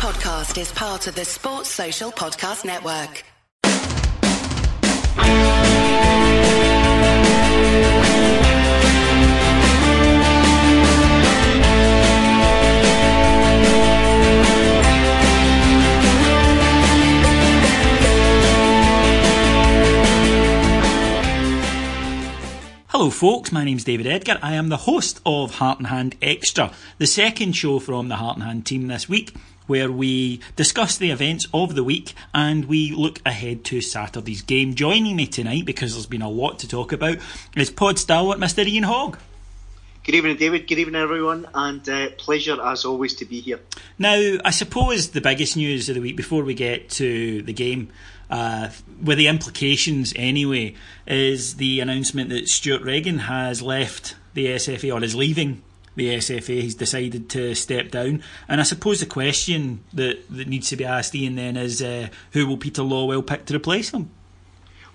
podcast is part of the Sports Social Podcast Network. Hello, folks. My name's David Edgar. I am the host of Heart and Hand Extra, the second show from the Heart and Hand team this week, where we discuss the events of the week and we look ahead to Saturday's game. Joining me tonight, because there's been a lot to talk about, is Pod Stalwart, Mr. Ian Hogg. Good evening, David. Good evening, everyone, and uh, pleasure as always to be here. Now, I suppose the biggest news of the week before we get to the game uh, with the implications anyway, is the announcement that Stewart Regan has left the SFA or is leaving the SFA. has decided to step down. And I suppose the question that, that needs to be asked, Ian, then is uh, who will Peter Lawwell pick to replace him?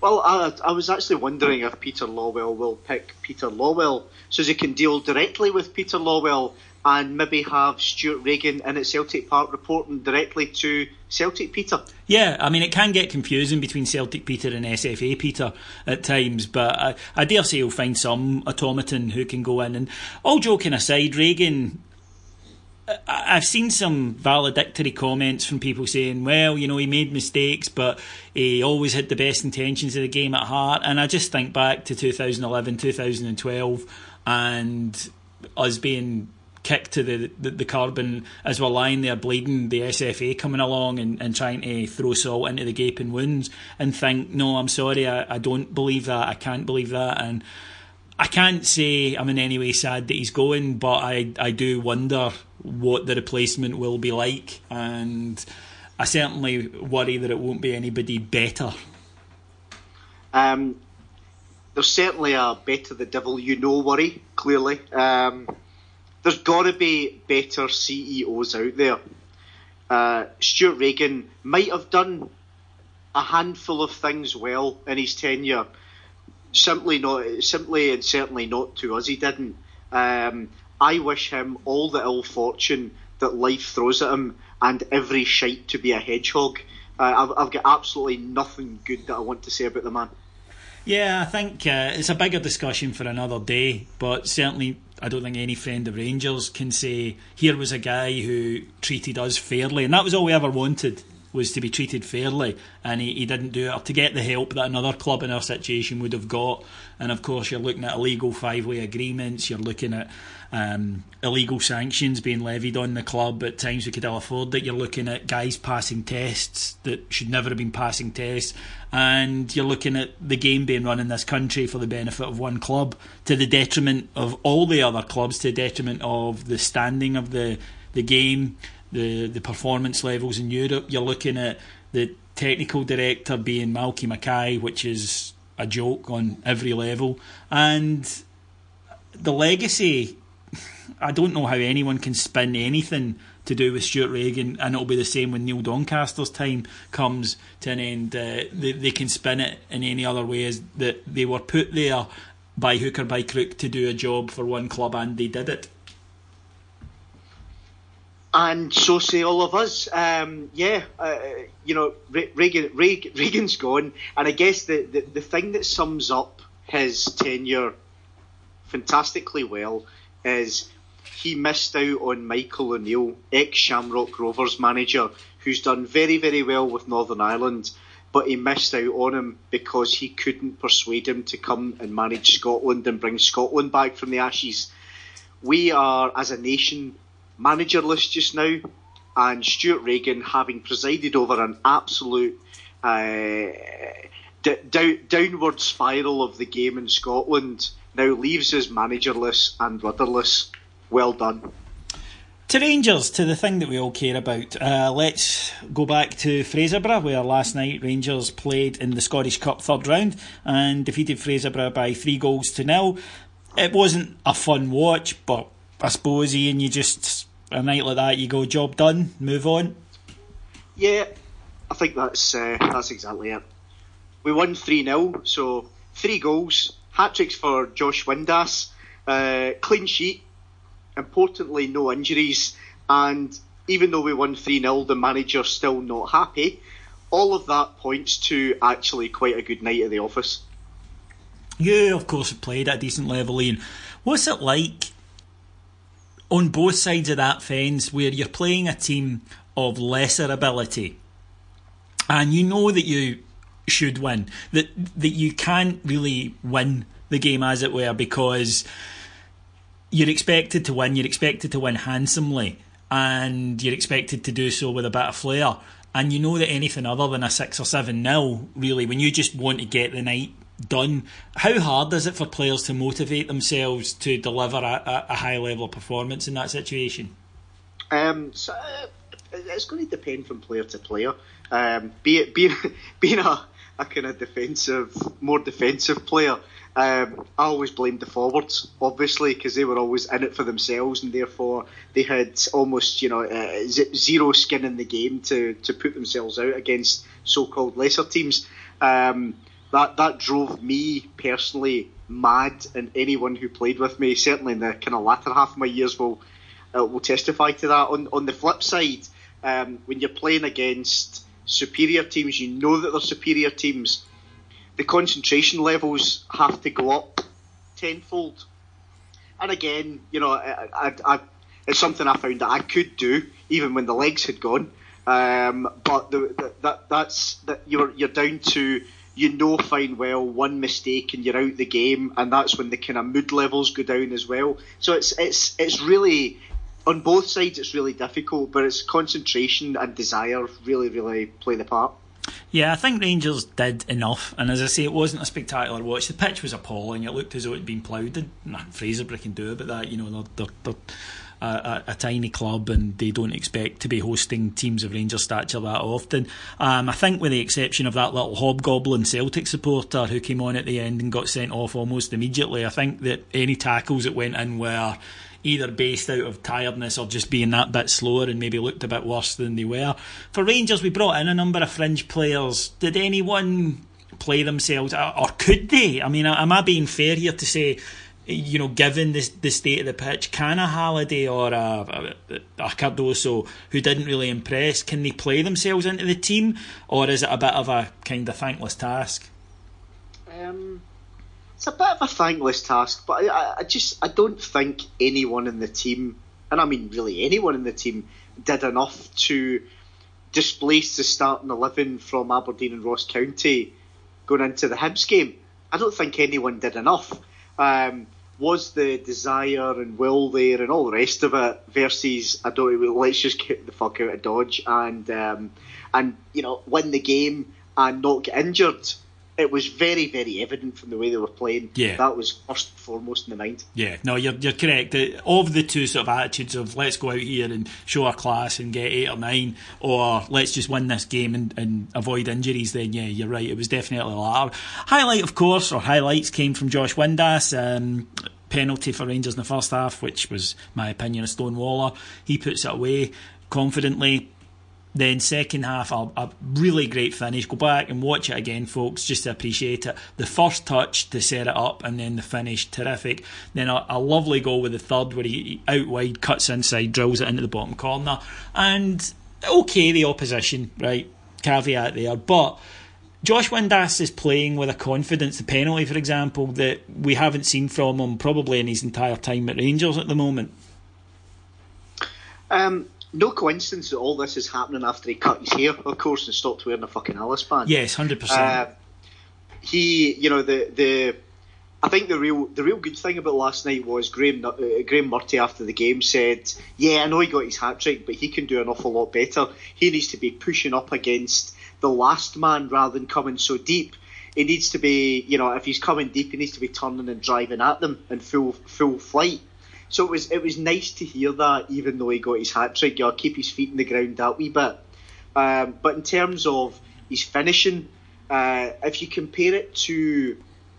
Well, I, I, was actually wondering if Peter Lawwell will pick Peter Lawwell so he can deal directly with Peter Lawwell and maybe have Stewart Regan in at Celtic Park reporting directly to Celtic Peter. Yeah, I mean, it can get confusing between Celtic Peter and SFA Peter at times, but I, I dare say you'll find some automaton who can go in. And all joking aside, Regan I've seen some valedictory comments from people saying, well, you know, he made mistakes, but he always had the best intentions of the game at heart. And I just think back to 2011, 2012, and us being kick to the, the, the carbon as we're lying there bleeding, the SFA coming along and, and trying to throw salt into the gaping wounds and think, no, I'm sorry, I, I don't believe that, I can't believe that. And I can't say I'm in any way sad that he's going, but I, I do wonder what the replacement will be like. And I certainly worry that it won't be anybody better. Um, there's certainly a better the devil you know worry, clearly. Um, there's got to be better CEOs out there. Uh, Stewart Regan might have done a handful of things well in his tenure. Simply not, simply and certainly not to us. He didn't. Um, I wish him all the ill fortune that life throws at him and every shite to be a hedgehog. Uh, I've, I've, got absolutely nothing good that I want to say about the man. Yeah, I think uh, it's a bigger discussion for another day, but certainly I don't think any friend of Rangers can say here was a guy who treated us fairly, and that was all we ever wanted was to be treated fairly, and he, he didn't do it, or to get the help that another club in our situation would have got. And of course, you're looking at illegal five way agreements, you're looking at um, illegal sanctions being levied on the club at times we could ill afford that. You're looking at guys passing tests that should never have been passing tests, and you're looking at the game being run in this country for the benefit of one club to the detriment of all the other clubs, to the detriment of the standing of the the game, the the performance levels in Europe. You're looking at the technical director being Malky Mackay, which is a joke on every level, and the legacy I don't know how anyone can spin anything to do with Stewart Regan, and it'll be the same when Neil Doncaster's time comes to an end. Uh, they, they can spin it in any other way as that they were put there by hook or by crook to do a job for one club, and they did it. And so say all of us. Um, yeah, uh, you know, Regan, Regan's gone, and I guess the, the, the thing that sums up his tenure fantastically well is he missed out on Michael O'Neill, ex Shamrock Rovers manager, who's done very, very well with Northern Ireland, but he missed out on him because he couldn't persuade him to come and manage Scotland and bring Scotland back from the ashes. We are, as a nation, managerless just now, and Stewart Regan, having presided over an absolute uh, d- d- downward spiral of the game in Scotland, now leaves us managerless and rudderless. Well done. To Rangers, to the thing that we all care about. Uh, let's go back to Fraserburgh, where last night Rangers played in the Scottish Cup third round and defeated Fraserburgh by three goals to nil. It wasn't a fun watch, but I suppose Ian, you just a night like that, you go job done, move on. Yeah, I think that's uh, that's exactly it. We won three 0 so three goals, hat tricks for Josh Windass, uh, clean sheet importantly, no injuries. And even though we won 3 0, the manager's still not happy. All of that points to actually quite a good night at the office. You, of course, played at a decent level, Ian. What's it like on both sides of that fence where you're playing a team of lesser ability and you know that you should win, that, that you can't really win the game, as it were, because you're expected to win, you're expected to win handsomely, and you're expected to do so with a bit of flair. And you know that anything other than a six or seven nil, really, when you just want to get the night done, how hard is it for players to motivate themselves to deliver a, a high level of performance in that situation? Um, so, uh, it's going to depend from player to player. Um, be it being being a, a kind of defensive, more defensive player, um, I always blamed the forwards, obviously, because they were always in it for themselves, and therefore they had almost, you know, uh, zero skin in the game to, to put themselves out against so-called lesser teams. Um, that that drove me personally mad, and anyone who played with me, certainly in the kind of latter half of my years, will uh, will testify to that. On on the flip side, um, when you're playing against superior teams, you know that they're superior teams the concentration levels have to go up tenfold. And again, you know, I, I, I, it's something I found that I could do even when the legs had gone. Um, but the, the, that that's that you're you're down to you know fine well one mistake and you're out the game, and that's when the kind of mood levels go down as well. So it's it's it's really on both sides it's really difficult, but it's concentration and desire really really play the part. Yeah, I think Rangers did enough, and as I say, it wasn't a spectacular watch. The pitch was appalling. It looked as though it'd been ploughed. And Fraserburgh can do about that. You know, they're, they're, they're a, a, tiny club, and they don't expect to be hosting teams of Rangers stature that often. Um, I think, with the exception of that little hobgoblin Celtic supporter who came on at the end and got sent off almost immediately, I think that any tackles that went in were either based out of tiredness or just being that bit slower and maybe looked a bit worse than they were. For Rangers, we brought in a number of fringe players. Did anyone play themselves, or could they? I mean, am I being fair here to say? you know, given the, the state of the pitch, can a Halliday or a, a, a Cardoso who didn't really impress, can they play themselves into the team, or is it a bit of a kind of thankless task? Um, it's a bit of a thankless task, but I, I just I don't think anyone in the team, and I mean really anyone in the team, did enough to displace the starting eleven from Aberdeen and Ross County going into the Hibs game. I don't think anyone did enough. Um, was the desire and will there and all the rest of it versus I don't know, let's just get the fuck out of Dodge and um, and you know win the game and not get injured it was very, very evident from the way they were playing. Yeah. That was first and foremost in the mind. Yeah, no, you're, you're correct. Of the two sort of attitudes of let's go out here and show our class and get eight or nine, or let's just win this game and, and avoid injuries, then yeah, you're right. It was definitely the latter. Highlight, of course, or highlights came from Josh Windass. Um, penalty for Rangers in the first half, which was my opinion a Stonewaller. He puts it away confidently. Then second half, a, a, really great finish. Go back and watch it again, folks, just to appreciate it. The first touch to set it up, and then the finish, terrific. Then a, a lovely goal with the third, where he, he out wide, cuts inside, drills it into the bottom corner, and okay, the opposition, right? Caveat there, but. Josh Windass is playing with a confidence, the penalty, for example, that we haven't seen from him probably in his entire time at Rangers at the moment. Um, no coincidence that all this is happening after he cut his hair, of course, and stopped wearing a fucking Alice band. Yes, hundred uh, percent. He, you know, the the. I think the real the real good thing about last night was Graham uh, Graeme Murty after the game said, "Yeah, I know he got his hat trick, but he can do an awful lot better. He needs to be pushing up against the last man rather than coming so deep. He needs to be, you know, if he's coming deep, he needs to be turning and driving at them in full full flight." So it was it was nice to hear that, even though he got his hat trick. You keep his feet in the ground that wee bit. Um, but in terms of his finishing, uh, if you compare it to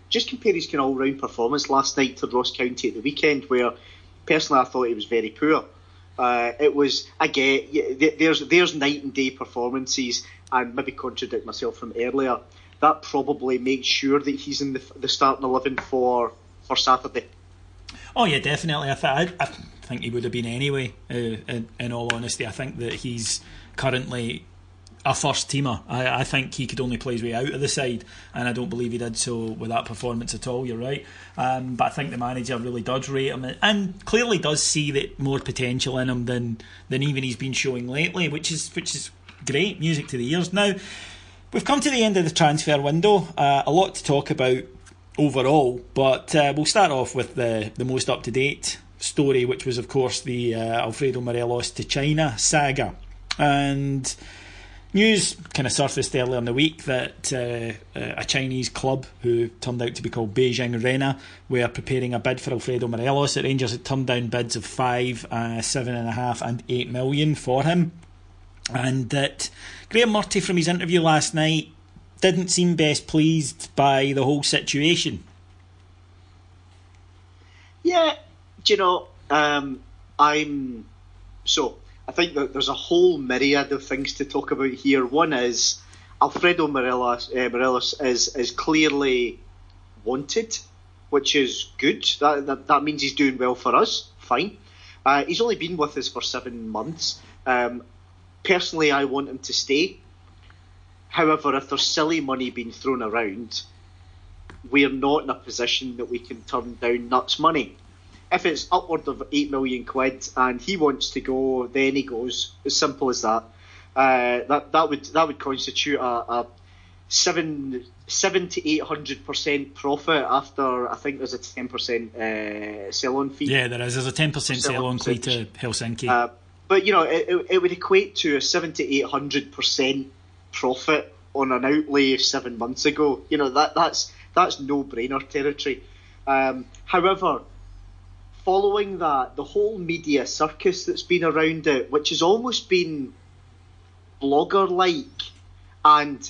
just compare his kind of all round performance last night to Ross County at the weekend, where personally I thought he was very poor. Uh, it was again there's there's night and day performances, and maybe contradict myself from earlier. That probably makes sure that he's in the, the starting eleven for for Saturday. Oh yeah, definitely. I, th- I, I think he would have been anyway. Uh, in, in all honesty, I think that he's currently a first teamer. I, I, think he could only play his way out of the side, and I don't believe he did so with that performance at all. You're right, um, but I think the manager really does rate him, and clearly does see that more potential in him than than even he's been showing lately, which is which is great music to the ears. Now we've come to the end of the transfer window. Uh, a lot to talk about overall, but uh, we'll start off with the the most up to date story, which was of course the uh, Alfredo Morelos to China saga, and News kind of surfaced earlier in the week that uh, uh, a Chinese club, who turned out to be called Beijing Renhe, were preparing a bid for Alfredo Morelos. That Rangers had turned down bids of five, uh, seven and a half, and eight million for him, and that Graeme Murty from his interview last night didn't seem best pleased by the whole situation. Yeah, do you know, um, I'm so I think that there's a whole myriad of things to talk about here. One is Alfredo Morelos, uh, Morelos is is clearly wanted, which is good. That, that, that means he's doing well for us. Fine. Uh, he's only been with us for seven months. Um, personally, I want him to stay. However, if there's silly money being thrown around, we're not in a position that we can turn down nuts money if it's upward of eight million quid and he wants to go, then he goes. As simple as that. Uh, that that would that would constitute a, a seven seven to eight hundred percent profit after I think there's a ten percent uh, sell on fee. Yeah, there is. There's a ten percent sell on fee to Helsinki. Uh, but you know, it, it would equate to a seven to eight hundred percent profit on an outlay of seven months ago. You know that that's that's no brainer territory. Um, however, following that, the whole media circus that's been around it, which has almost been blogger like and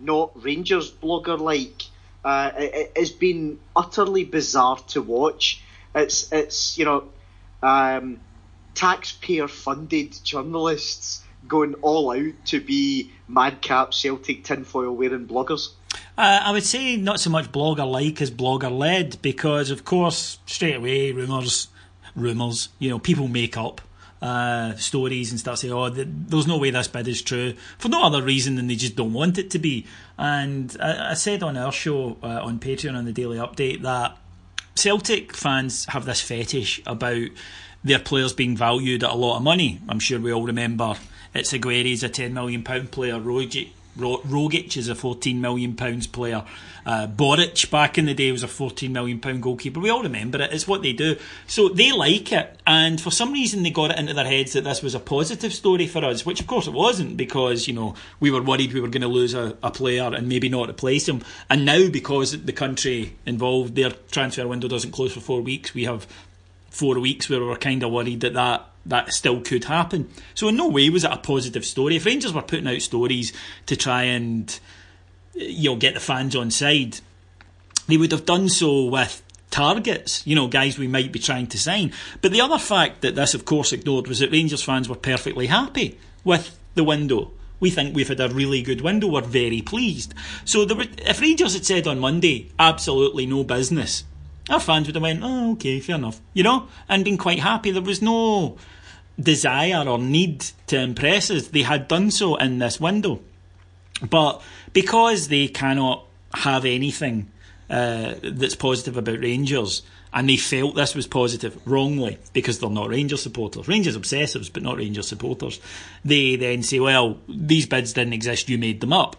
not Rangers blogger like, uh, it, has been utterly bizarre to watch. It's it's you know um, taxpayer funded journalists going all out to be madcap Celtic tinfoil wearing bloggers. Uh, I would say not so much blogger like as blogger led because, of course, straight away rumours, rumours. You know, people make up uh, stories and start saying, "Oh, there's no way this bid is true," for no other reason than they just don't want it to be. And I, I said on our show uh, on Patreon on the Daily Update that Celtic fans have this fetish about their players being valued at a lot of money. I'm sure we all remember it's Agueri's a ten million pound player, Rogic is a £14 million player. Uh, Boruc back in the day was a £14 million goalkeeper. We all remember it. It's what they do. So they like it. And for some reason, they got it into their heads that this was a positive story for us, which of course it wasn't because, you know, we were worried we were going to lose a, a player and maybe not replace him. And now, because the country involved, their transfer window doesn't close for four weeks, we have four weeks where we were kind of worried that that that still could happen. So in no way was it a positive story. If Rangers were putting out stories to try and eh, you know get the fans on side, they would have done so with targets, you know, guys we might be trying to sign. But the other fact that this, of course, ignored was that Rangers fans were perfectly happy with the window. We think we've had a really good window. We're very pleased. So were, if Rangers had said on Monday, absolutely no business, our fans would have went, oh, okay, fair enough, you know, and been quite happy. There was no desire or need to impress us. They had done so in this window. But because they cannot have anything uh, that's positive about Rangers, and they felt this was positive wrongly because they're not Rangers supporters, Rangers obsessives, but not Rangers supporters, they then say, well, these bids didn't exist, you made them up.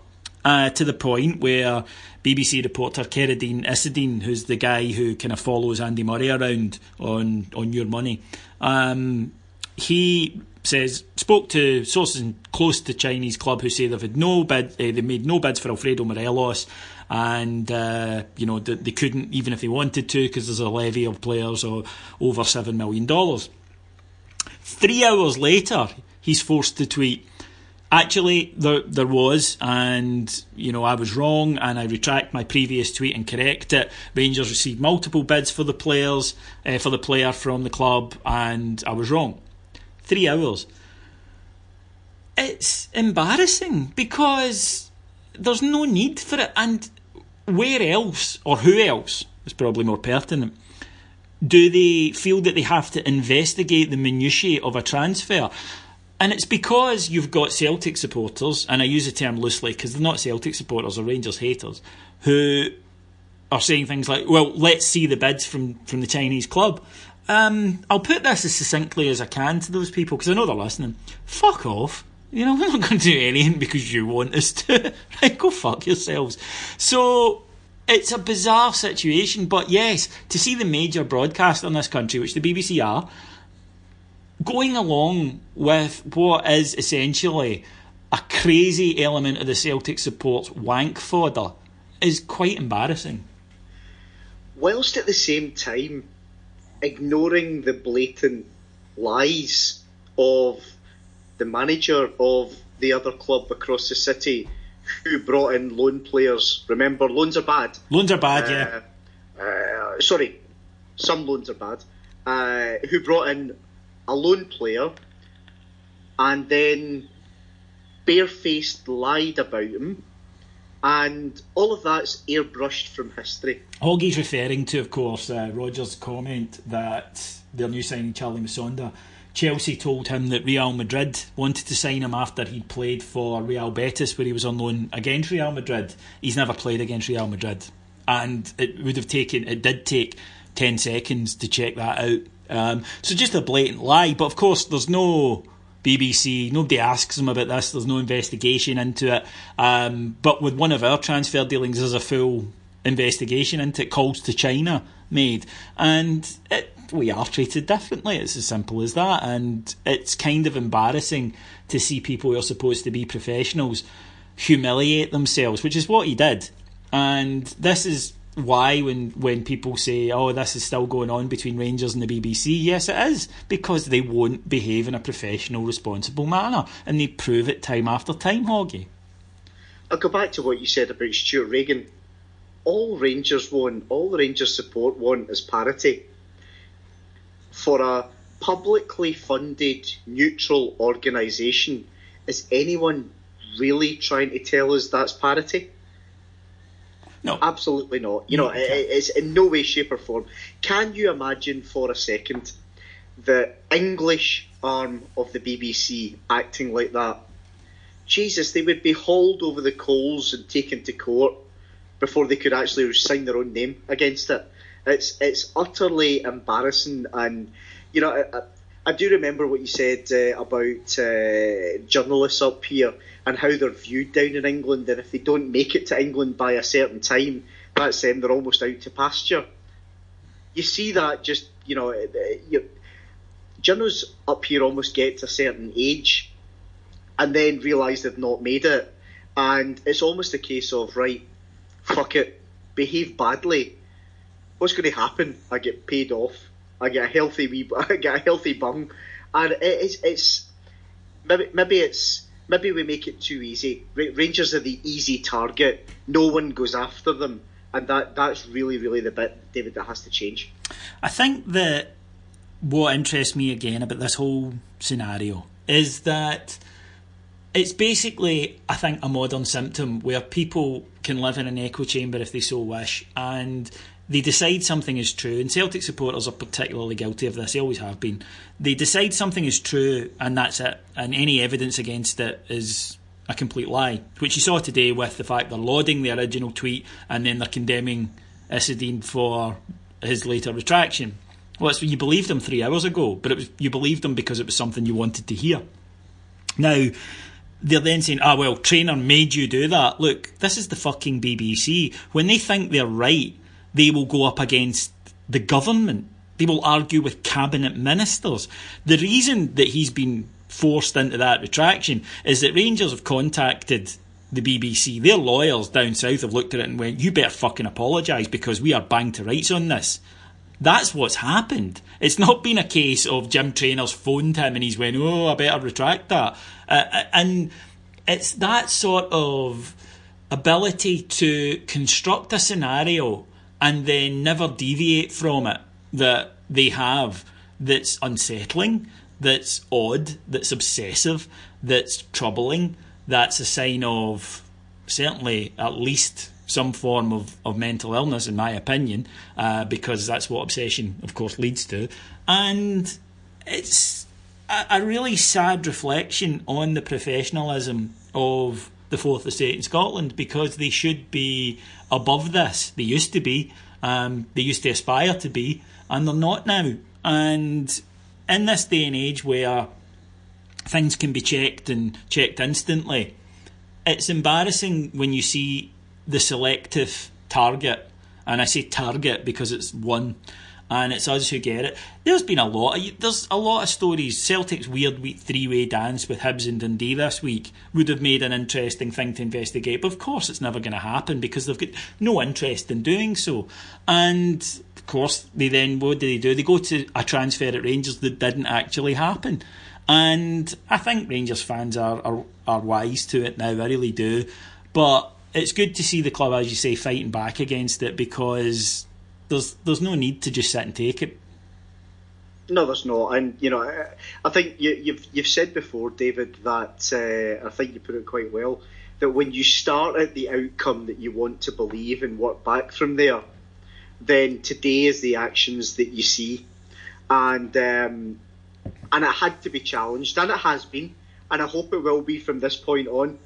Uh, to the point where BBC reporter Kheredine Idessane, who's the guy who kind of follows Andy Murray around on on Your Money, um, he says spoke to sources close to Chinese club who say they've had no bid, uh, they made no bids for Alfredo Morelos, and uh, you know they, they, couldn't even if they wanted to because there's a levy of players of over seven million dollars. Three hours later, he's forced to tweet. Actually, there there was, and you know I was wrong, and I retract my previous tweet and correct it. Rangers received multiple bids for the players, uh, for the player from the club, and I was wrong three hours. It's embarrassing because there's no need for it. And where else, or who else, is probably more pertinent, do they feel that they have to investigate the minutiae of a transfer? And it's because you've got Celtic supporters, and I use the term loosely because they're not Celtic supporters or Rangers haters, who are saying things like, well, let's see the bids from, from the Chinese club. Um, I'll put this as succinctly as I can to those people because I know they're listening. Fuck off. You know, we're not going to do anything because you want us to. right, go fuck yourselves. So it's a bizarre situation, but yes, to see the major broadcast in this country, which the BBC are, going along with what is essentially a crazy element of the Celtic support's wank fodder is quite embarrassing. Whilst at the same time ignoring the blatant lies of the manager of the other club across the city who brought in loan players. Remember, loans are bad. Loans are bad, uh, yeah. Uh, sorry, some loans are bad. Uh, who brought in a lone player and then barefaced lied about him, and all of that's airbrushed from history. Hoggy's referring to, of course, uh, Rodgers' comment that their new signing Charly Musonda, Chelsea told him that Real Madrid wanted to sign him after he'd played for Real Betis, where he was on loan against Real Madrid. He's never played against Real Madrid, and it would have taken, it did take ten seconds to check that out. Um, so just a blatant lie. But of course, there's no BBC. Nobody asks him about this. There's no investigation into it. Um, but with one of our transfer dealings, there's a full investigation into it. Calls to China made, and it we are treated differently. It's as simple as that. And it's kind of embarrassing to see people who are supposed to be professionals humiliate themselves, which is what he did. And this is why when when people say, "Oh, this is still going on between Rangers and the BBC," yes, it is because they won't behave in a professional, responsible manner, and they prove it time after time. Hoggy. I'll go back to what you said about Stewart Regan. All Rangers want, all the Rangers support want is parity for a publicly funded neutral organisation, is anyone really trying to tell us that's parity? No, absolutely not. You know, it, it's in no way, shape, or form. Can you imagine for a second the English arm of the BBC acting like that? Jesus, they would be hauled over the coals and taken to court before they could actually sign their own name against it. It's it's utterly embarrassing, and you know, I, do remember what you said uh, about uh, journalists up here and how they're viewed down in England, and if they don't make it to England by a certain time, that's them. They're almost out to pasture. You see that just you know, uh, you, journalists up here almost get to a certain age, and then realise they've not made it, and it's almost a case of right, fuck it, behave badly what's going to happen? I get paid off. I get a healthy wee, I get a healthy bum, and it's it's maybe maybe it's maybe we make it too easy. Rangers are the easy target. No one goes after them, and that that's really really the bit, David, that has to change. I think that what interests me again about this whole scenario is that it's basically, I think, a modern symptom where people can live in an echo chamber if they so wish, and they decide something is true, and Celtic supporters are particularly guilty of this, they always have been. They decide something is true, and that's it, and any evidence against it is a complete lie, which you saw today with the fact they're lauding the original tweet and then they're condemning Idessane for his later retraction. Well, it's, you believed him three hours ago, but it was, you believed him because it was something you wanted to hear. Now, they're then saying, ah, well, Traynor made you do that. Look, this is the fucking BBC. When they think they're right, they will go up against the government. They will argue with cabinet ministers. The reason that he's been forced into that retraction is that Rangers have contacted the BBC. Their lawyers down south have looked at it and went, You better fucking apologise because we are banged to rights on this. That's what's happened. It's not been a case of Jim Traynor's phoned him and he's went, Oh, I better retract that. Uh, uh and it's that sort of ability to construct a scenario and then never deviate from it that they have that's unsettling, that's odd, that's obsessive, that's troubling, that's a sign of certainly at least some form of, of mental illness, in my opinion, uh, because that's what obsession, of course, leads to. And it's a, a really sad reflection on the professionalism of the Fourth Estate in Scotland because they should be above this. They used to be. Um, they used to aspire to be, and they're not now. And in this day and age where things can be checked and checked instantly, it's embarrassing when you see the selective target, and I say target because it's one and it's us who get it. There's been a lot. Of, there's a lot of stories. Celtic's weird week three-way dance with Hibs and Dundee this week would have made an interesting thing to investigate. But of course, it's never going to happen because they've got no interest in doing so. And of course, they then what do they do? They go to a transfer at Rangers that didn't actually happen. And I think Rangers fans are, are, are wise to it now. I really do. But it's good to see the club, as you say, fighting back against it because there's there's no need to just sit and take it. No, there's not, and you know, I, I think you, have you've, you've said before, David, that uh, I think you put it quite well. That when you start at the outcome that you want to believe and work back from there, then today is the actions that you see, and um, and it had to be challenged, and it has been, and I hope it will be from this point on.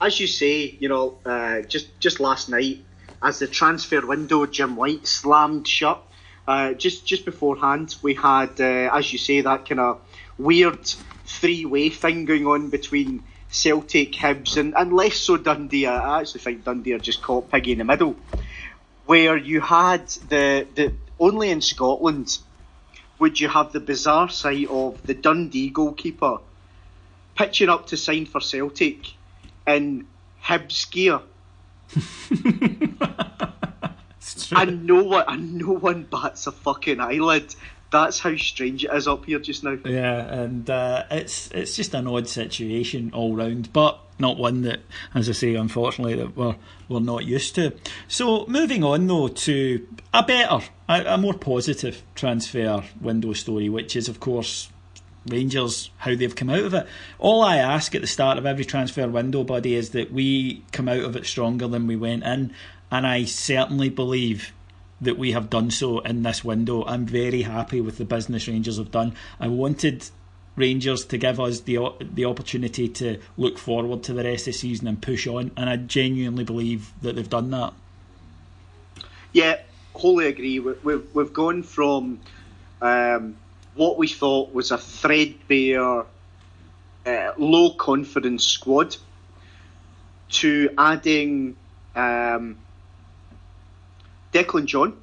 As you say, you know, uh, just just last night as the transfer window, Jim White slammed shut. Uh, just just beforehand, we had, uh, as you say, that kind of weird three-way thing going on between Celtic, Hibs, and, and less so Dundee. I actually think Dundee are just caught piggy in the middle, where you had the the only in Scotland would you have the bizarre sight of the Dundee goalkeeper pitching up to sign for Celtic in Hibs gear and no one, and no one bats a fucking eyelid. That's how strange it is up here just now. Yeah, and uh, it's it's just an odd situation all round, but not one that, as I say, unfortunately, that we're we're not used to. So moving on though to a better, a, a more positive transfer window story, which is of course Rangers, how they've come out of it. All I ask at the start of every transfer window, buddy, is that we come out of it stronger than we went in. And I certainly believe that we have done so in this window. I'm very happy with the business Rangers have done. I wanted Rangers to give us the the opportunity to look forward to the rest of the season and push on, and I genuinely believe that they've done that. Yeah, wholly agree. We've we've gone from um, what we thought was a threadbare, uh, low confidence squad to adding um, Declan John.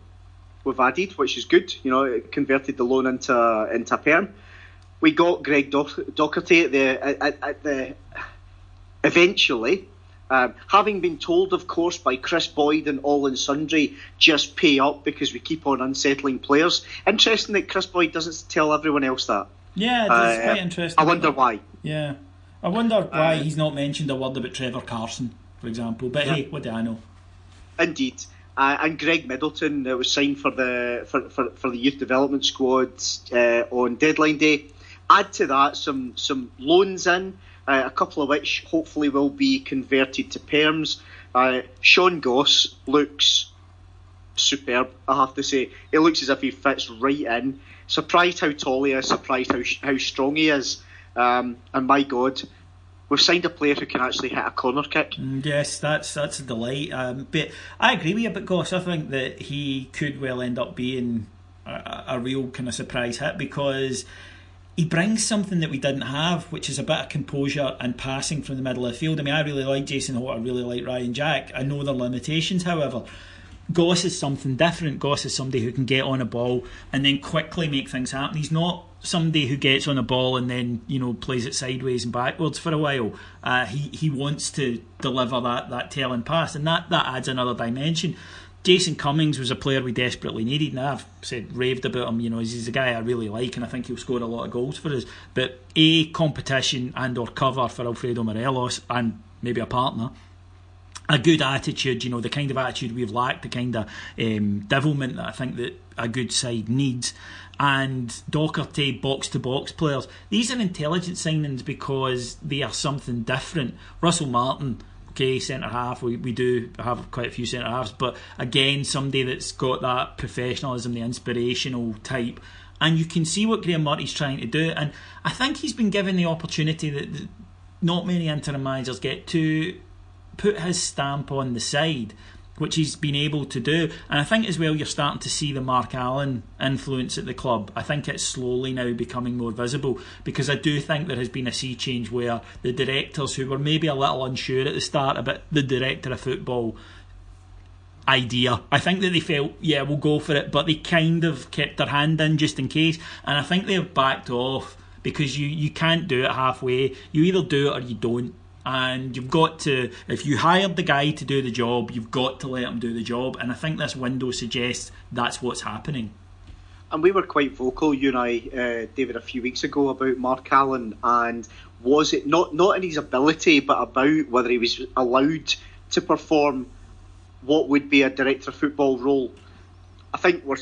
We've added, which is good. You know, it converted the loan into into perm. We got Greg Docherty at the at, at the eventually um, having been told, of course, by Kris Boyd and all and sundry, just pay up because we keep on unsettling players. Interesting that Kris Boyd doesn't tell everyone else that. Yeah, it's uh, quite interesting. I wonder why. Yeah, I wonder why uh, he's not mentioned a word about Trevor Carson, for example. But yeah. hey, what do I know? Indeed. Uh, and Greg Middleton uh, was signed for the for, for, for the youth development squad uh, on deadline day. Add to that some some loans in uh, a couple of which hopefully will be converted to perms. Uh, Sean Goss looks superb, I have to say. He looks as if he fits right in. Surprised how tall he is, surprised how, how strong he is. Um, and my God, we've signed a player who can actually hit a corner kick. Mm, yes, that's that's a delight. Um, but I agree with you, but Goss, I think that he could well end up being a, a real kind of surprise hit because he brings something that we didn't have, which is a bit of composure and passing from the middle of the field. I mean, I really like Jason Holt, I really like Ryan Jack. I know their limitations, however. Goss is something different. Goss is somebody who can get on a ball and then quickly make things happen. He's not somebody who gets on a ball and then you know plays it sideways and backwards for a while. Uh, he he wants to deliver that that telling pass, and that that adds another dimension. Jason Cummings was a player we desperately needed, and I've said raved about him. You know, he's a guy I really like, and I think he'll score a lot of goals for us. But a competition and or cover for Alfredo Morelos and maybe a partner. A good attitude, you know, the kind of attitude we've lacked, the kind of um, devilment that I think that a good side needs. And Docherty box to box players. These are intelligent signings because they are something different. Russell Martin centre half. We we do have quite a few centre halves, but again, somebody that's got that professionalism, the inspirational type, and you can see what Graeme Murty's trying to do. And I think he's been given the opportunity that not many interim managers get to put his stamp on the side which he's been able to do. And I think as well, you're starting to see the Mark Allen influence at the club. I think it's slowly now becoming more visible because I do think there has been a sea change where the directors who were maybe a little unsure at the start about the director of football idea. I think that they felt, yeah, we'll go for it, but they kind of kept their hand in just in case. And I think they've backed off because you, you can't do it halfway. You either do it or you don't and you've got to if you hired the guy to do the job you've got to let him do the job. And i think this window suggests that's what's happening. And we were quite vocal you and i uh, david a few weeks ago about mark allen and was it not not in his ability but about whether he was allowed to perform what would be a director of football role. I think we're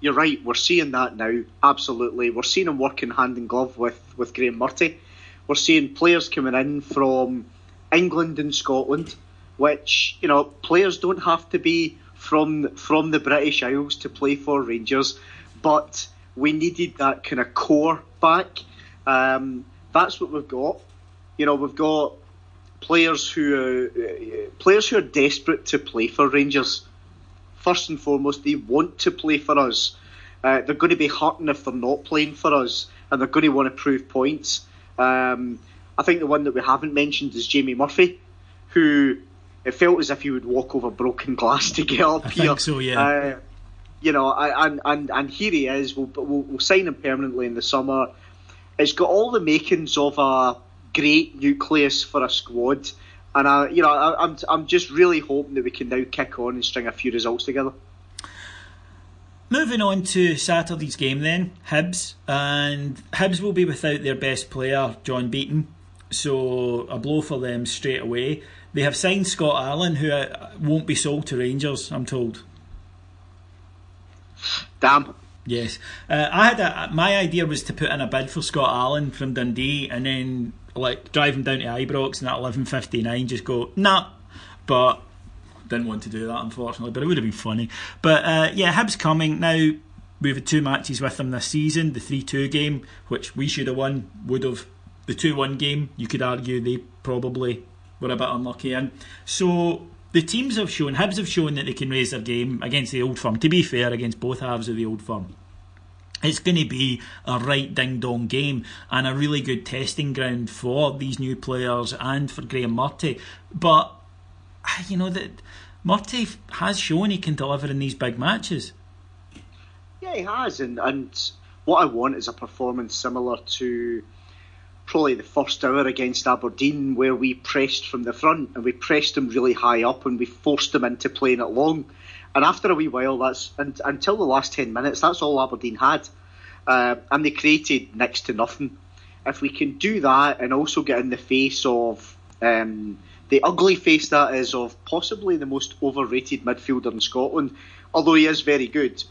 you're right we're seeing that now absolutely. We're seeing him working hand in glove with with graeme murty we're seeing players coming in from England and Scotland, which you know players don't have to be from from the British Isles to play for Rangers, but we needed that kind of core back. Um, that's what we've got. You know, we've got players who players who are desperate to play for Rangers. First and foremost, they want to play for us. Uh, they're going to be hurting if they're not playing for us, and they're going to want to prove points. Um, I think the one that we haven't mentioned is Jamie Murphy, who it felt as if he would walk over broken glass to get up I here. Think so, yeah. Uh, you know, and, and and here he is. We'll, we'll, we'll sign him permanently in the summer. It's got all the makings of a great nucleus for a squad, and I, you know, I, I'm I'm just really hoping that we can now kick on and string a few results together. Moving on to Saturday's game then, Hibs. And Hibs will be without their best player, John Beaton. So a blow for them straight away. They have signed Scott Allan, who uh, won't be sold to Rangers, I'm told. Damn. Yes. Uh, I had a, my idea was to put in a bid for Scott Allan from Dundee and then like drive him down to Ibrox and at 11.59 just go, nah. But didn't want to do that, unfortunately, but it would have been funny. But uh, yeah, Hibs coming now. We've had two matches with them this season. The three-two game, which we should have won, would have. The two-one game, you could argue they probably were a bit unlucky in. So the teams have shown, Hibs have shown that they can raise their game against the old firm. To be fair, against both halves of the old firm. It's going to be a right ding dong game and a really good testing ground for these new players and for Graeme Murty. But you know that Murty has shown he can deliver in these big matches. Yeah, he has, and and what I want is a performance similar to probably the first hour against Aberdeen, where we pressed from the front and we pressed them really high up and we forced them into playing it long. And after a wee while, that's and, until the last ten minutes, that's all Aberdeen had, uh, and they created next to nothing. If we can do that and also get in the face of um, the ugly face that is of possibly the most overrated midfielder in Scotland, although he is very good.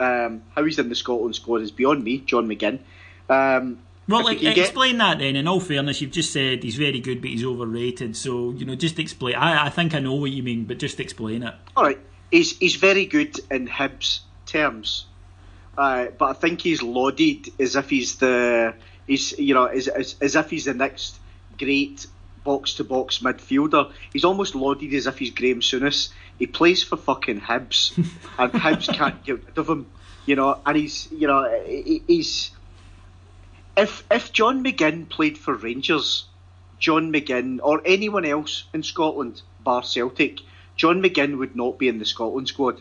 Um, how he's in the Scotland squad is beyond me, John McGinn. Um, well, like, explain get... that then. In all fairness, you've just said he's very good, but he's overrated. So you know, just explain. I, I think I know what you mean, but just explain it. All right, he's he's very good in Hibs terms, uh, but I think he's lauded as if he's the he's you know as, as, as if he's the next great box to box midfielder. He's almost lauded as if he's Graeme Souness. He plays for fucking Hibs, and Hibs can't get rid of him. You know, and he's you know he's if if John McGinn played for Rangers, John McGinn or anyone else in Scotland, bar Celtic, John McGinn would not be in the Scotland squad.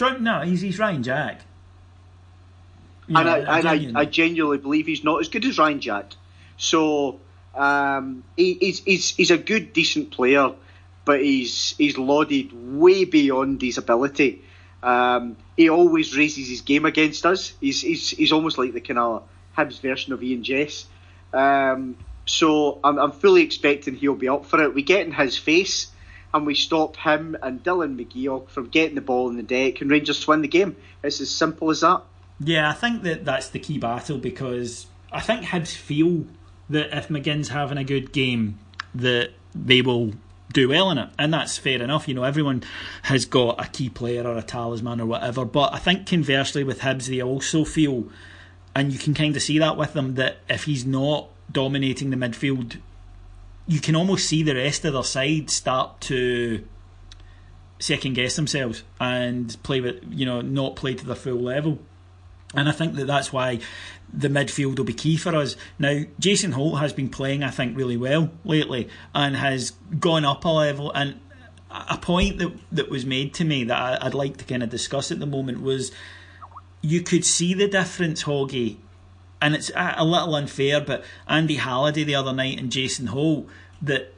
No, he's he's Ryan Jack. You and know, I, and I, I genuinely believe he's not as good as Ryan Jack. So um, he, he's, he's, he's a good, decent player, but he's he's lauded way beyond his ability. Um, he always raises his game against us. He's he's, he's almost like the kind of Hibs version of Ian Jess. Um, so I'm, I'm fully expecting he'll be up for it. We get in his face and we stop him and Dylan McGeouch from getting the ball in the deck and Rangers win the game. It's as simple as that. Yeah, I think that that's the key battle because I think Hibs feel that if McGinn's having a good game, that they will do well in it, and that's fair enough. You know, everyone has got a key player or a talisman or whatever. But I think conversely with Hibs, they also feel, and you can kind of see that with them, that if he's not dominating the midfield, you can almost see the rest of their side start to second guess themselves and play with, you know, not play to their full level. And I think that that's why the midfield will be key for us. Now, Jason Holt has been playing, I think, really well lately and has gone up a level. And a point that, that was made to me that I, would like to kind of discuss at the moment was you could see the difference, Hoggy, and it's a little unfair, but Andy Halliday the other night and Jason Holt, that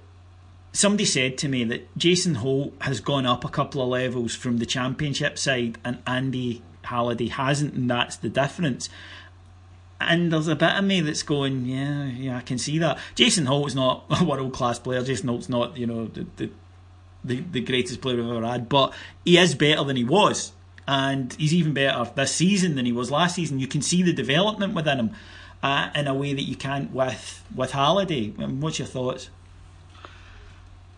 somebody said to me that Jason Holt has gone up a couple of levels from the championship side and Andy Halliday hasn't, and that's the difference. And there's a bit of me that's going, yeah, yeah, I can see that. Jason Holt's not a world class player. Jason Holt's not, you know, the, the the, the greatest player we've ever had, but he is better than he was, and he's even better this season than he was last season. You can see the development within him uh, in a way that you can't with with Halliday. What's your thoughts?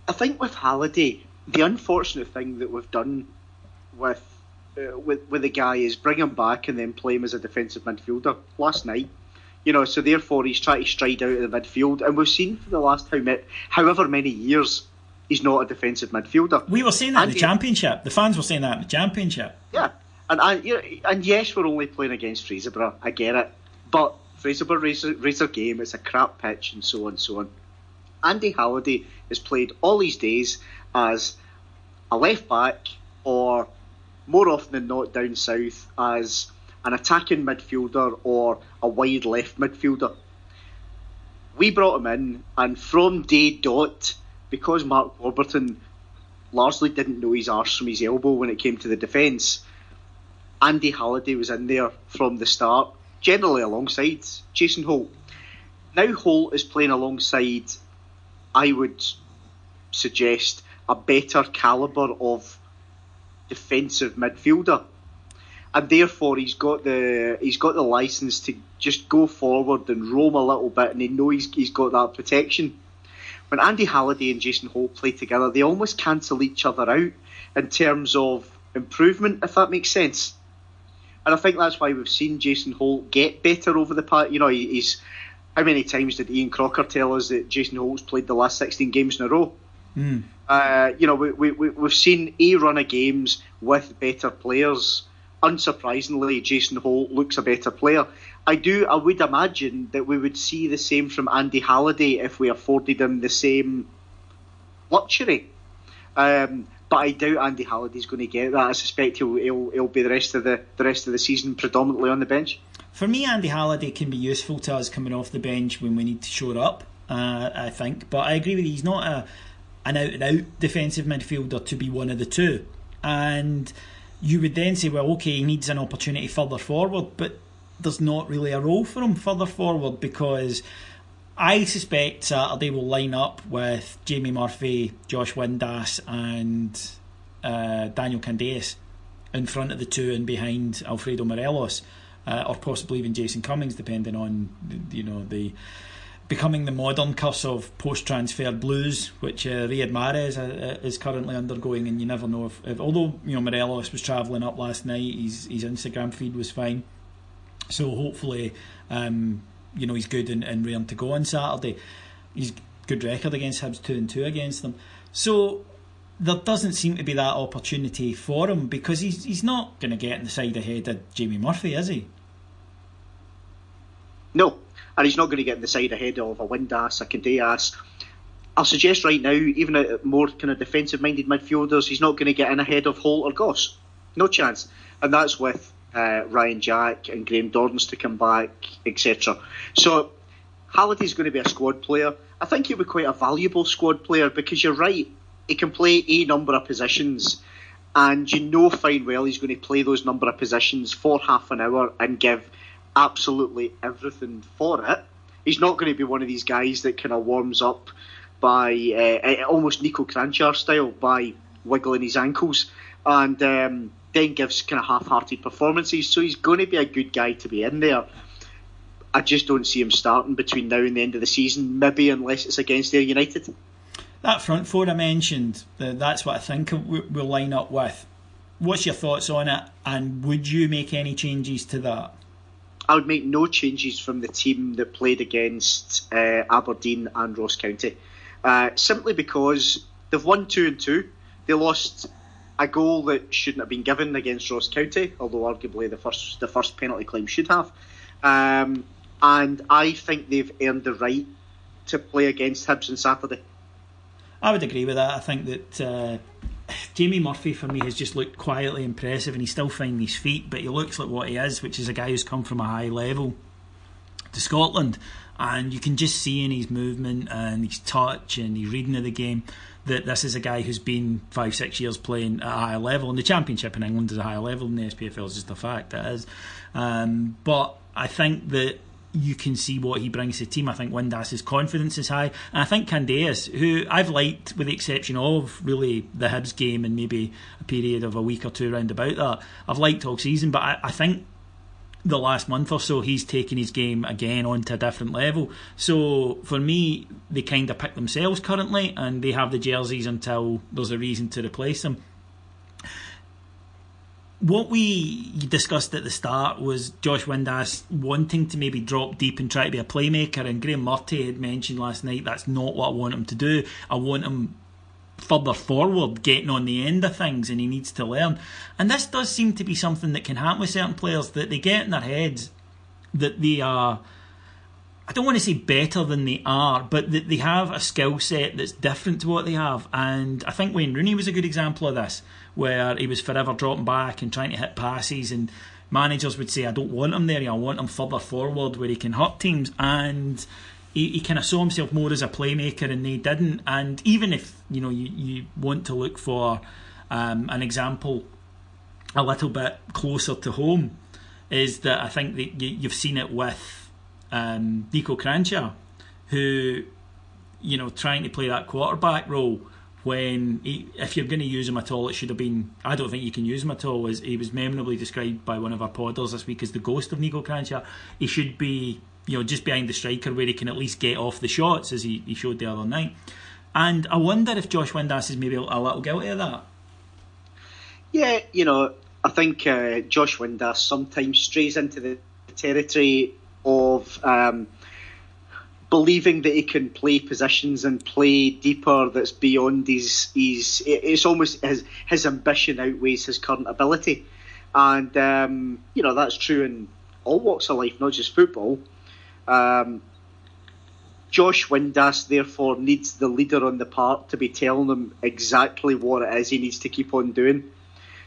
I think with Halliday, the unfortunate thing that we've done with uh, with with the guy is bring him back and then play him as a defensive midfielder last night. You know, so therefore he's trying to stride out of the midfield, and we've seen for the last how many, however many years he's not a defensive midfielder. We were saying that and in the championship. The fans were saying that in the championship. Yeah, and I, you know, and yes, we're only playing against Fraserburgh. I get it, but Fraserburgh Razor, Razor game, it's a crap pitch, and so on and so on. Andy Halliday has played all these days as a left back or more often than not down south as an attacking midfielder or a wide left midfielder. We brought him in, and from day dot, because Mark Warburton largely didn't know his arse from his elbow when it came to the defence, Andy Halliday was in there from the start, generally alongside Jason Holt. Now Holt is playing alongside, I would suggest, a better calibre of defensive midfielder, and therefore he's got the he's got the license to just go forward and roam a little bit, and he knows he's, he's got that protection. When Andy Halliday and Jason Holt play together, they almost cancel each other out in terms of improvement, if that makes sense. And I think that's why we've seen Jason Holt get better over the past. You know, he's how many times did Ian Crocker tell us that Jason Holt's played the last 16 games in a row? Mm. Uh, you know, we, we, we've seen a run of games with better players. Unsurprisingly, Jason Holt looks a better player. I do. I would imagine that we would see the same from Andy Halliday if we afforded him the same luxury. Um, but I doubt Andy Halliday's going to get that. I suspect he'll, he'll, he'll be the rest of the the rest of the season predominantly on the bench. For me, Andy Halliday can be useful to us coming off the bench when we need to shore up. Uh, I think, but I agree with you. He's not a an out and out defensive midfielder to be one of the two. And you would then say, well, okay, he needs an opportunity further forward, but there's not really a role for him further forward because I suspect Saturday will line up with Jamie Murphy, Josh Windass, and uh, Daniel Candeias in front of the two and behind Alfredo Morelos, uh, or possibly even Jason Cummings, depending on you know the becoming the modern curse of post-transfer blues, which uh, Riyad Mahrez uh, uh, is currently undergoing, and you never know if, if although you know Morelos was travelling up last night, his his Instagram feed was fine, so hopefully, um, you know he's good and, and raring to go on Saturday. He's good record against Hibs, two and two against them, so. There doesn't seem to be that opportunity for him because he's he's not going to get in the side ahead of Jamie Murphy, is he? No, and he's not going to get in the side ahead of a Windass, a Candeias. I'll suggest right now, even a more kind of defensive minded midfielders, he's not going to get in ahead of Holt or Goss. No chance. And that's with uh, Ryan Jack and Graham Dorrans to come back, etc. So Halliday's going to be a squad player. I think he'll be quite a valuable squad player because you're right, he can play a number of positions. And you know fine well he's going to play those number of positions for half an hour and give absolutely everything for it. He's not going to be one of these guys that kind of warms up by uh, almost Niko Kranjčar style by wiggling his ankles and um, then gives kind of half-hearted performances. So he's going to be a good guy to be in there. I just don't see him starting between now and the end of the season, maybe unless it's against Ayr United. that front four I mentioned, that's what I think we'll line up with. What's your thoughts on it, and would you make any changes to that? I would make no changes from the team that played against uh, Aberdeen and Ross County, uh, simply because they've won two and two. They lost a goal that shouldn't have been given against Ross County, although arguably the first the first penalty claim should have. Um, and I think they've earned the right to play against Hibs on Saturday. I would agree with that. I think that uh, Jamie Murphy for me has just looked quietly impressive, and he's still finding his feet, but he looks like what he is, which is a guy who's come from a high level to Scotland, and you can just see in his movement and his touch and his reading of the game that this is a guy who's been five, six years playing at a higher level, and the Championship in England is a higher level than the SPFL. Is just a fact, it is. Um, but I think that you can see what he brings to the team. I think Windass's confidence is high. And I think Candeias, who I've liked with the exception of really the Hibs game and maybe a period of a week or two around about that, I've liked all season, but I, I think the last month or so he's taken his game again onto a different level. So for me, they kind of pick themselves currently and they have the jerseys until there's a reason to replace them what we discussed at the start was Josh Windass wanting to maybe drop deep and try to be a playmaker. And Graeme Murty had mentioned last night that's not what I want him to do. I want him further forward, getting on the end of things, and he needs to learn. And this does seem to be something that can happen with certain players that they get in their heads that they are. I don't want to say better than they are, but they have a skill set that's different to what they have. And I think Wayne Rooney was a good example of this where he was forever dropping back and trying to hit passes and managers would say I don't want him there I want him further forward where he can hurt teams and he, he kind of saw himself more as a playmaker and they didn't and even if you know you, you want to look for um, an example a little bit closer to home is that I think that you, you've seen it with um, Niko Kranjcar who you know trying to play that quarterback role when he, if you're going to use him at all, it should have been. I don't think you can use him at all. As he was memorably described by one of our podders this week as the ghost of Niko Kranjcar. He should be, you know, just behind the striker where he can at least get off the shots, as he, he showed the other night. And I wonder if Josh Windass is maybe a little guilty of that. Yeah, you know, I think uh, Josh Windass sometimes strays into the territory of. Um, believing that he can play positions and play deeper that's beyond his his it's almost his his ambition outweighs his current ability and um, you know that's true in all walks of life not just football um, Josh Windass therefore needs the leader on the park to be telling him exactly what it is he needs to keep on doing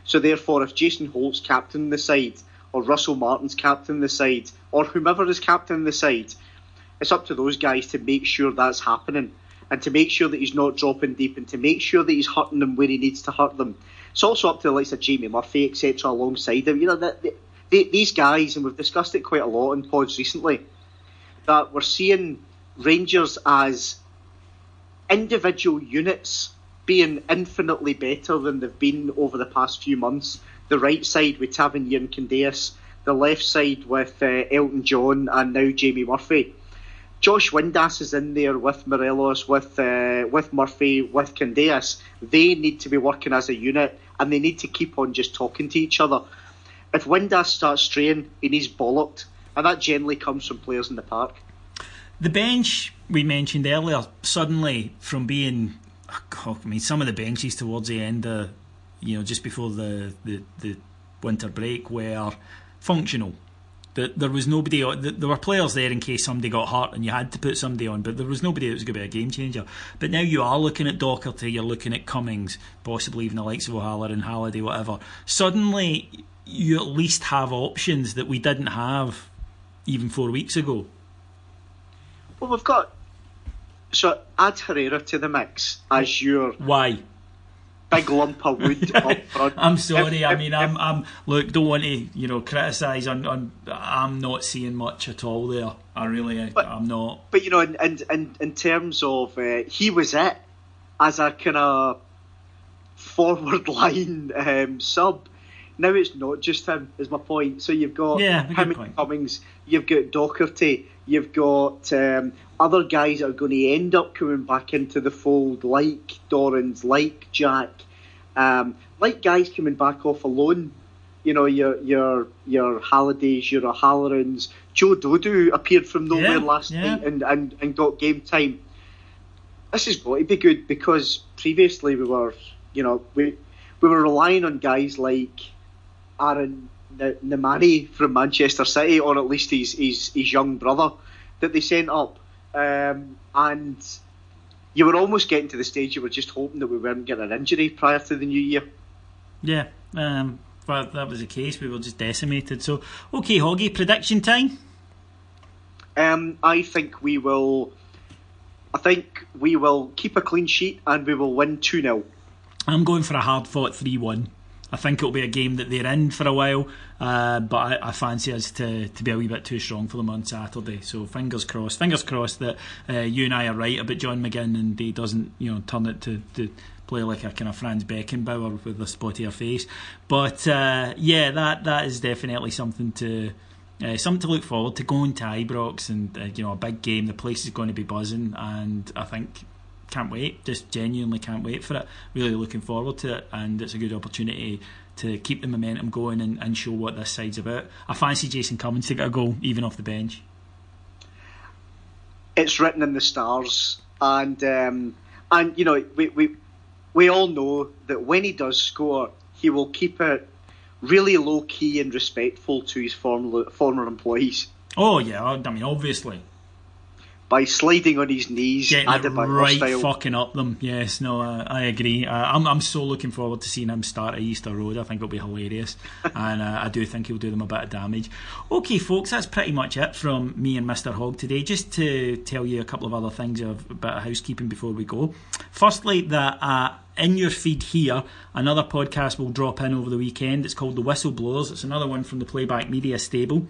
so therefore if Jason Holt's captain the side or Russell Martin's captain the side or whomever is captain the side it's up to those guys to make sure that's happening and to make sure that he's not dropping deep and to make sure that he's hurting them where he needs to hurt them. It's also up to the likes of Jamie Murphy, etc., alongside him. You know, that these guys, and we've discussed it quite a lot in pods recently, that we're seeing Rangers as individual units being infinitely better than they've been over the past few months. The right side with Tavernier and Candeias, the left side with uh, Elton John and now Jamie Murphy. Josh Windass is in there with Morelos, with uh, with Murphy, with Candeias. They need to be working as a unit, and they need to keep on just talking to each other. If Windass starts straying, he needs bollocked, and that generally comes from players in the park. The bench we mentioned earlier suddenly from being, oh, I mean, some of the benches towards the end, of, you know, just before the, the, the winter break were functional that there was nobody. There were players there in case somebody got hurt and you had to put somebody on, but there was nobody that was going to be a game changer. But now you are looking at Docherty, you're looking at Cummings, possibly even the likes of O'Halloran, and Halliday, whatever. Suddenly, you at least have options that we didn't have even four weeks ago. Well, we've got so add Herrera to the mix as your why big lump of wood up front. I'm sorry. I mean, I'm, I'm. Look, don't want to, you know, criticise. On, on, I'm not seeing much at all there. I really, but, I'm not. But you know, in in in, in terms of, uh, he was it as a kind of forward line um, sub. now it's not just him. Is my point. So you've got yeah, him Cummings. You've got Docherty. You've got um, other guys are going to end up coming back into the fold, like Dorrans, like Jack, um, like guys coming back off alone. You know, your your your Hallidays, your O'Hallorans. Joe Dodoo appeared from nowhere yeah, last yeah. night and, and, and got game time. This is going to be good because previously we were, you know, we we were relying on guys like Aaron Nemane from Manchester City, or at least his, his, his young brother that they sent up. Um, and you were almost getting to the stage you were just hoping that we weren't getting an injury prior to the new year. Yeah, um, but that was the case. We were just decimated. So, okay, Hoggy, prediction time? Um, I think we will. I think we will keep a clean sheet and we will win 2 0. I'm going for a hard fought 3 1. I think it'll be a game that they're in for a while, uh, but I, I, fancy us to, to be a wee bit too strong for them on Saturday. So fingers crossed. Fingers crossed that uh, you and I are right about John McGinn and he doesn't, you know, turn it to, to play like a kind of Franz Beckenbauer with a spottier face. But uh, yeah, that that is definitely something to. Uh, something to look forward to going to Ibrox and uh, you know a big game. The place is going to be buzzing, and I think can't wait. Just genuinely can't wait for it. Really looking forward to it, and it's a good opportunity to keep the momentum going and, and show what this side's about. I fancy Jason Cummings to get a goal, even off the bench. It's written in the stars, and um, and you know we, we we all know that when he does score, he will keep it really low key and respectful to his former former employees. Oh yeah, I mean obviously by sliding on his knees, getting it right style. fucking up them. Yes, no, uh, I agree. Uh, I'm I'm so looking forward to seeing him start at Easter Road. I think it'll be hilarious, and uh, I do think he'll do them a bit of damage. Okay, folks, that's pretty much it from me and Mr Hogg today. Just to tell you a couple of other things of a bit of housekeeping before we go. Firstly, that. Uh, in your feed here, another podcast will drop in over the weekend. It's called The Whistleblowers. It's another one from the Playback Media stable.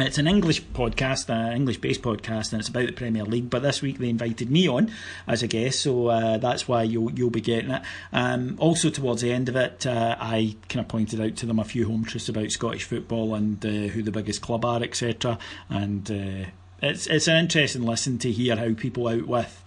It's an English podcast, an English based podcast, and it's about the Premier League. But this week they invited me on as a guest, so uh, that's why you'll, you'll be getting it. Um, also, towards the end of it, uh, I kind of pointed out to them a few home truths about Scottish football and uh, who the biggest club are, etc. And uh, it's, it's an interesting listen to hear how people out with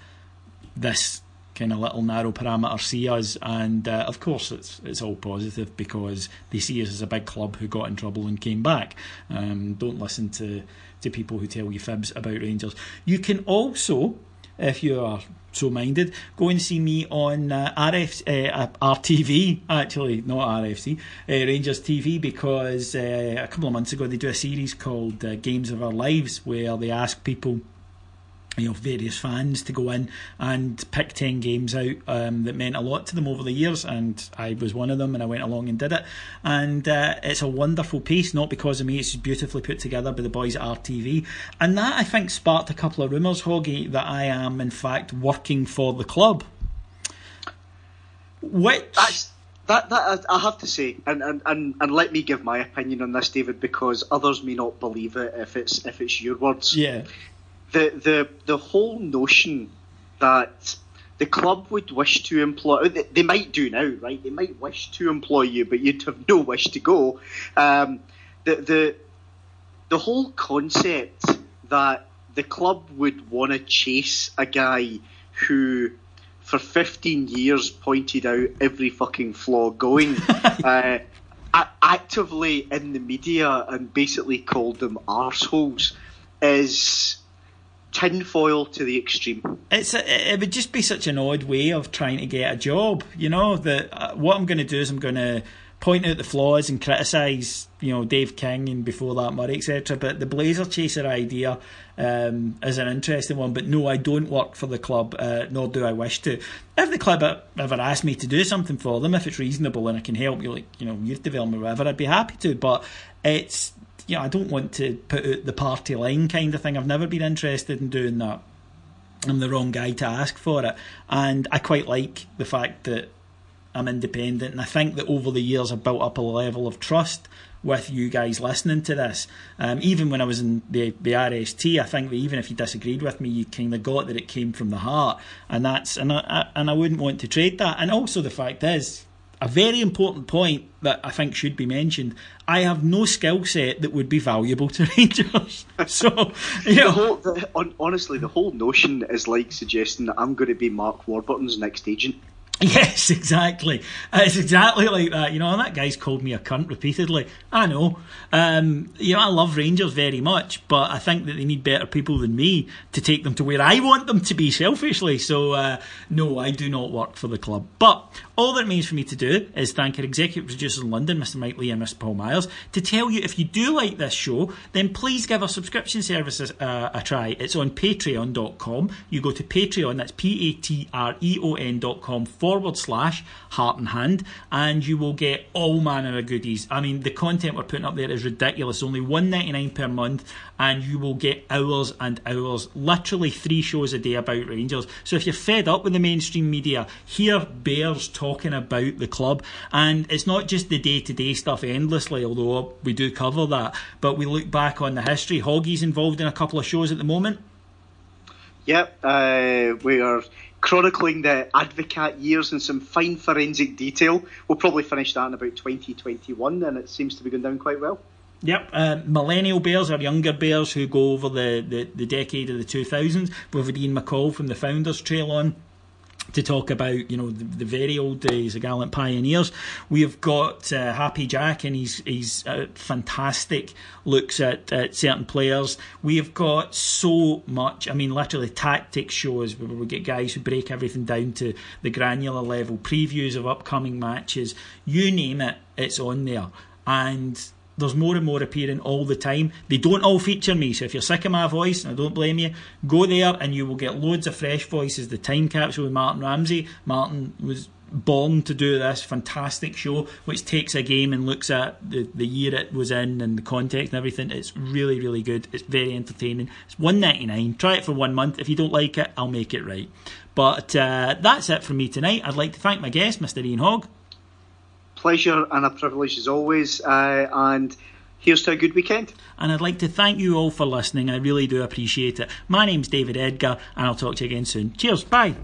this kind of little narrow parameter see us, and uh, of course it's it's all positive because they see us as a big club who got in trouble and came back. Um, don't listen to to people who tell you fibs about Rangers. You can also, if you are so minded, go and see me on uh, RF, uh, RTV, actually, not RFC, uh, Rangers TV, because uh, a couple of months ago they do a series called uh, Games of Our Lives where they ask people you know various fans to go in and pick 10 games out um, that meant a lot to them over the years and I was one of them and I went along and did it. And uh, it's a wonderful piece not because of me it's beautifully put together by the boys at RTV and that I think sparked a couple of rumours Hoggy that I am in fact working for the club. Which That's- that, that I have to say, and, and, and, and let me give my opinion on this, David, because others may not believe it if it's if it's your words. Yeah the the the whole notion that the club would wish to employ they might do now right? They might wish to employ you but you'd have no wish to go. Um, the the the whole concept that the club would want to chase a guy who for 15 years pointed out every fucking flaw going uh, actively in the media and basically called them arseholes is tinfoil to the extreme. It's a, it would just be such an odd way of trying to get a job. You know that uh, what I'm going to do is I'm going to point out the flaws and criticise, you know, Dave King and before that Murray, etc. But the Blazer chaser idea um, is an interesting one. But no, I don't work for the club, uh, nor do I wish to. If the club ever asked me to do something for them, if it's reasonable and I can help you, like you know, youth development or whatever, I'd be happy to. But it's know, I don't want to put out the party line kind of thing. I've never been interested in doing that. I'm the wrong guy to ask for it. And I quite like the fact that I'm independent. And I think that over the years I've built up a level of trust with you guys listening to this. Um, even when I was in the, the RST, I think that even if you disagreed with me, you kind of got that it came from the heart. And that's and I, and I wouldn't want to trade that. And also the fact is, a very important point that I think should be mentioned. I have no skill set that would be valuable to Rangers. so, you know. The whole, the, honestly, the whole notion is like suggesting that I'm going to be Mark Warburton's next agent. Yes, exactly. It's exactly like that. You know, and that guy's called me a cunt repeatedly. I know. Um, you know, I love Rangers very much, but I think that they need better people than me to take them to where I want them to be selfishly. So, uh, no, I do not work for the club. But all that remains for me to do is thank our executive producers in London, Mr. Mike Lee and Mr. Paul Myers, to tell you if you do like this show, then please give our subscription services uh, a try. It's on patreon.com. You go to Patreon, that's P A T R E O N.com forward slash heart and hand, and you will get all manner of goodies. I mean, the content we're putting up there is ridiculous. Only one ninety nine per month, and you will get hours and hours, literally three shows a day about Rangers. So if you're fed up with the mainstream media, hear Bears talking about the club, and it's not just the day to day stuff endlessly, although we do cover that, but we look back on the history. Hoggy's involved in a couple of shows at the moment. Yep, uh, we are chronicling the Advocaat years in some fine forensic detail. We'll probably finish that in about 2021, and it seems to be going down quite well. Yep, uh, millennial bears are younger bears who go over the, the, the decade of the 2000s. With Ian McCall from the Founders Trail on to talk about you know the, the, very old days of gallant pioneers. We have got uh, Happy Jack and he's he's uh, fantastic looks at, at certain players. We have got so much. I mean, literally tactics shows where we get guys who break everything down to the granular level. Previews of upcoming matches. You name it, it's on there and there's more and more appearing all the time. They don't all feature me, so if you're sick of my voice, and I don't blame you, go there and you will get loads of fresh voices. The Time Capsule with Martin Ramsey. Martin was born to do this fantastic show, which takes a game and looks at the, the year it was in and the context and everything. It's really, really good. It's very entertaining. It's one ninety nine. Try it for one month. If you don't like it, I'll make it right. But uh, that's it for me tonight. I'd like to thank my guest, Mr. Ian Hogg pleasure and a privilege as always. Uh, and here's to a good weekend. And I'd like to thank you all for listening. I really do appreciate it. My name's David Edgar, and I'll talk to you again soon. Cheers. Bye.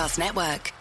Podcast Network.